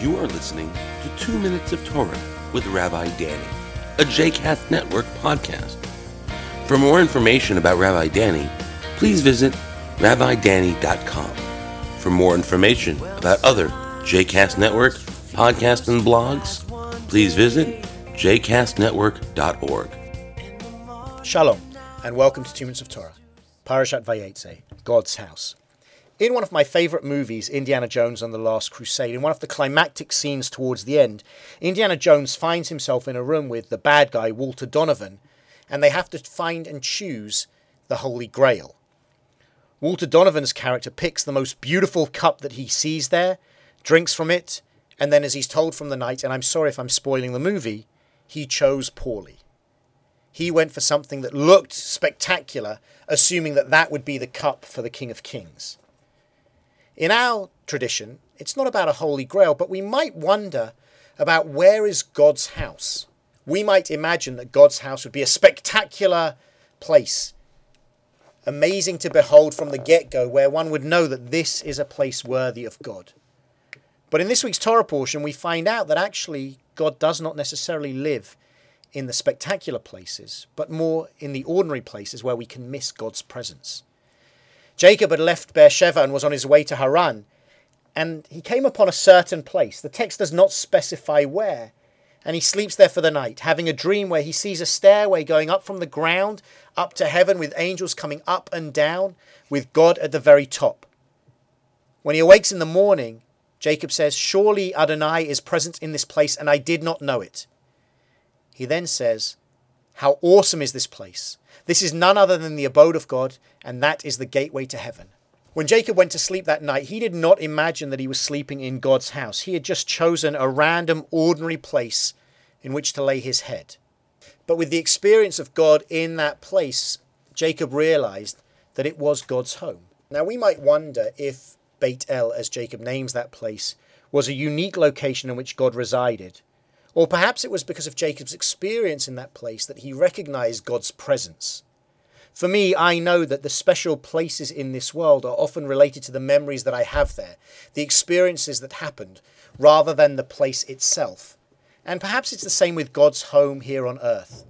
You are listening to 2 Minutes of Torah with Rabbi Danny, a JCast Network podcast. For more information about Rabbi Danny, please visit rabbidanny.com. For more information about other JCast Network podcasts and blogs, please visit jcastnetwork.org. Shalom, and welcome to Two Minutes of Torah, Parashat Vayetze, God's House. In one of my favourite movies, Indiana Jones and the Last Crusade, in one of the climactic scenes towards the end, Indiana Jones finds himself in a room with the bad guy, Walter Donovan, and they have to find and choose the Holy Grail. Walter Donovan's character picks the most beautiful cup that he sees there, drinks from it, and then, as he's told from the knight, and I'm sorry if I'm spoiling the movie, he chose poorly. He went for something that looked spectacular, assuming that that would be the cup for the King of Kings. In our tradition, it's not about a holy grail, but we might wonder about where is God's house? We might imagine that God's house would be a spectacular place, amazing to behold from the get go, where one would know that this is a place worthy of God. But in this week's Torah portion, we find out that actually God does not necessarily live in the spectacular places, but more in the ordinary places where we can miss God's presence. Jacob had left Beersheba and was on his way to Haran, and he came upon a certain place. The text does not specify where, and he sleeps there for the night, having a dream where he sees a stairway going up from the ground up to heaven with angels coming up and down, with God at the very top. When he awakes in the morning, Jacob says, Surely Adonai is present in this place, and I did not know it. He then says, How awesome is this place! This is none other than the abode of God, and that is the gateway to heaven. When Jacob went to sleep that night, he did not imagine that he was sleeping in God's house. He had just chosen a random, ordinary place in which to lay his head. But with the experience of God in that place, Jacob realized that it was God's home. Now, we might wonder if Beit El, as Jacob names that place, was a unique location in which God resided. Or perhaps it was because of Jacob's experience in that place that he recognized God's presence. For me, I know that the special places in this world are often related to the memories that I have there, the experiences that happened, rather than the place itself. And perhaps it's the same with God's home here on earth.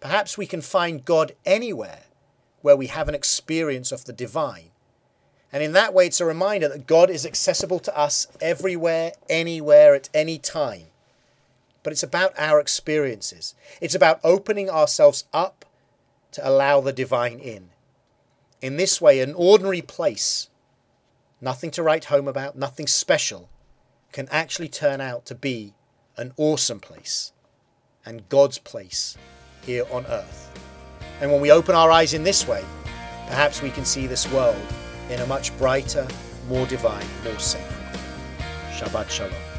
Perhaps we can find God anywhere where we have an experience of the divine. And in that way, it's a reminder that God is accessible to us everywhere, anywhere, at any time but it's about our experiences. It's about opening ourselves up to allow the divine in. In this way, an ordinary place, nothing to write home about, nothing special, can actually turn out to be an awesome place and God's place here on earth. And when we open our eyes in this way, perhaps we can see this world in a much brighter, more divine, more sacred. Shabbat Shalom.